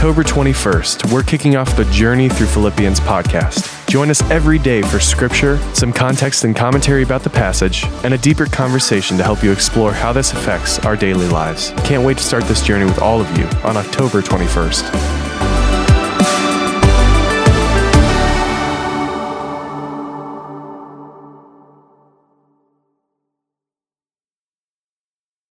October 21st, we're kicking off the Journey Through Philippians podcast. Join us every day for scripture, some context and commentary about the passage, and a deeper conversation to help you explore how this affects our daily lives. Can't wait to start this journey with all of you on October 21st.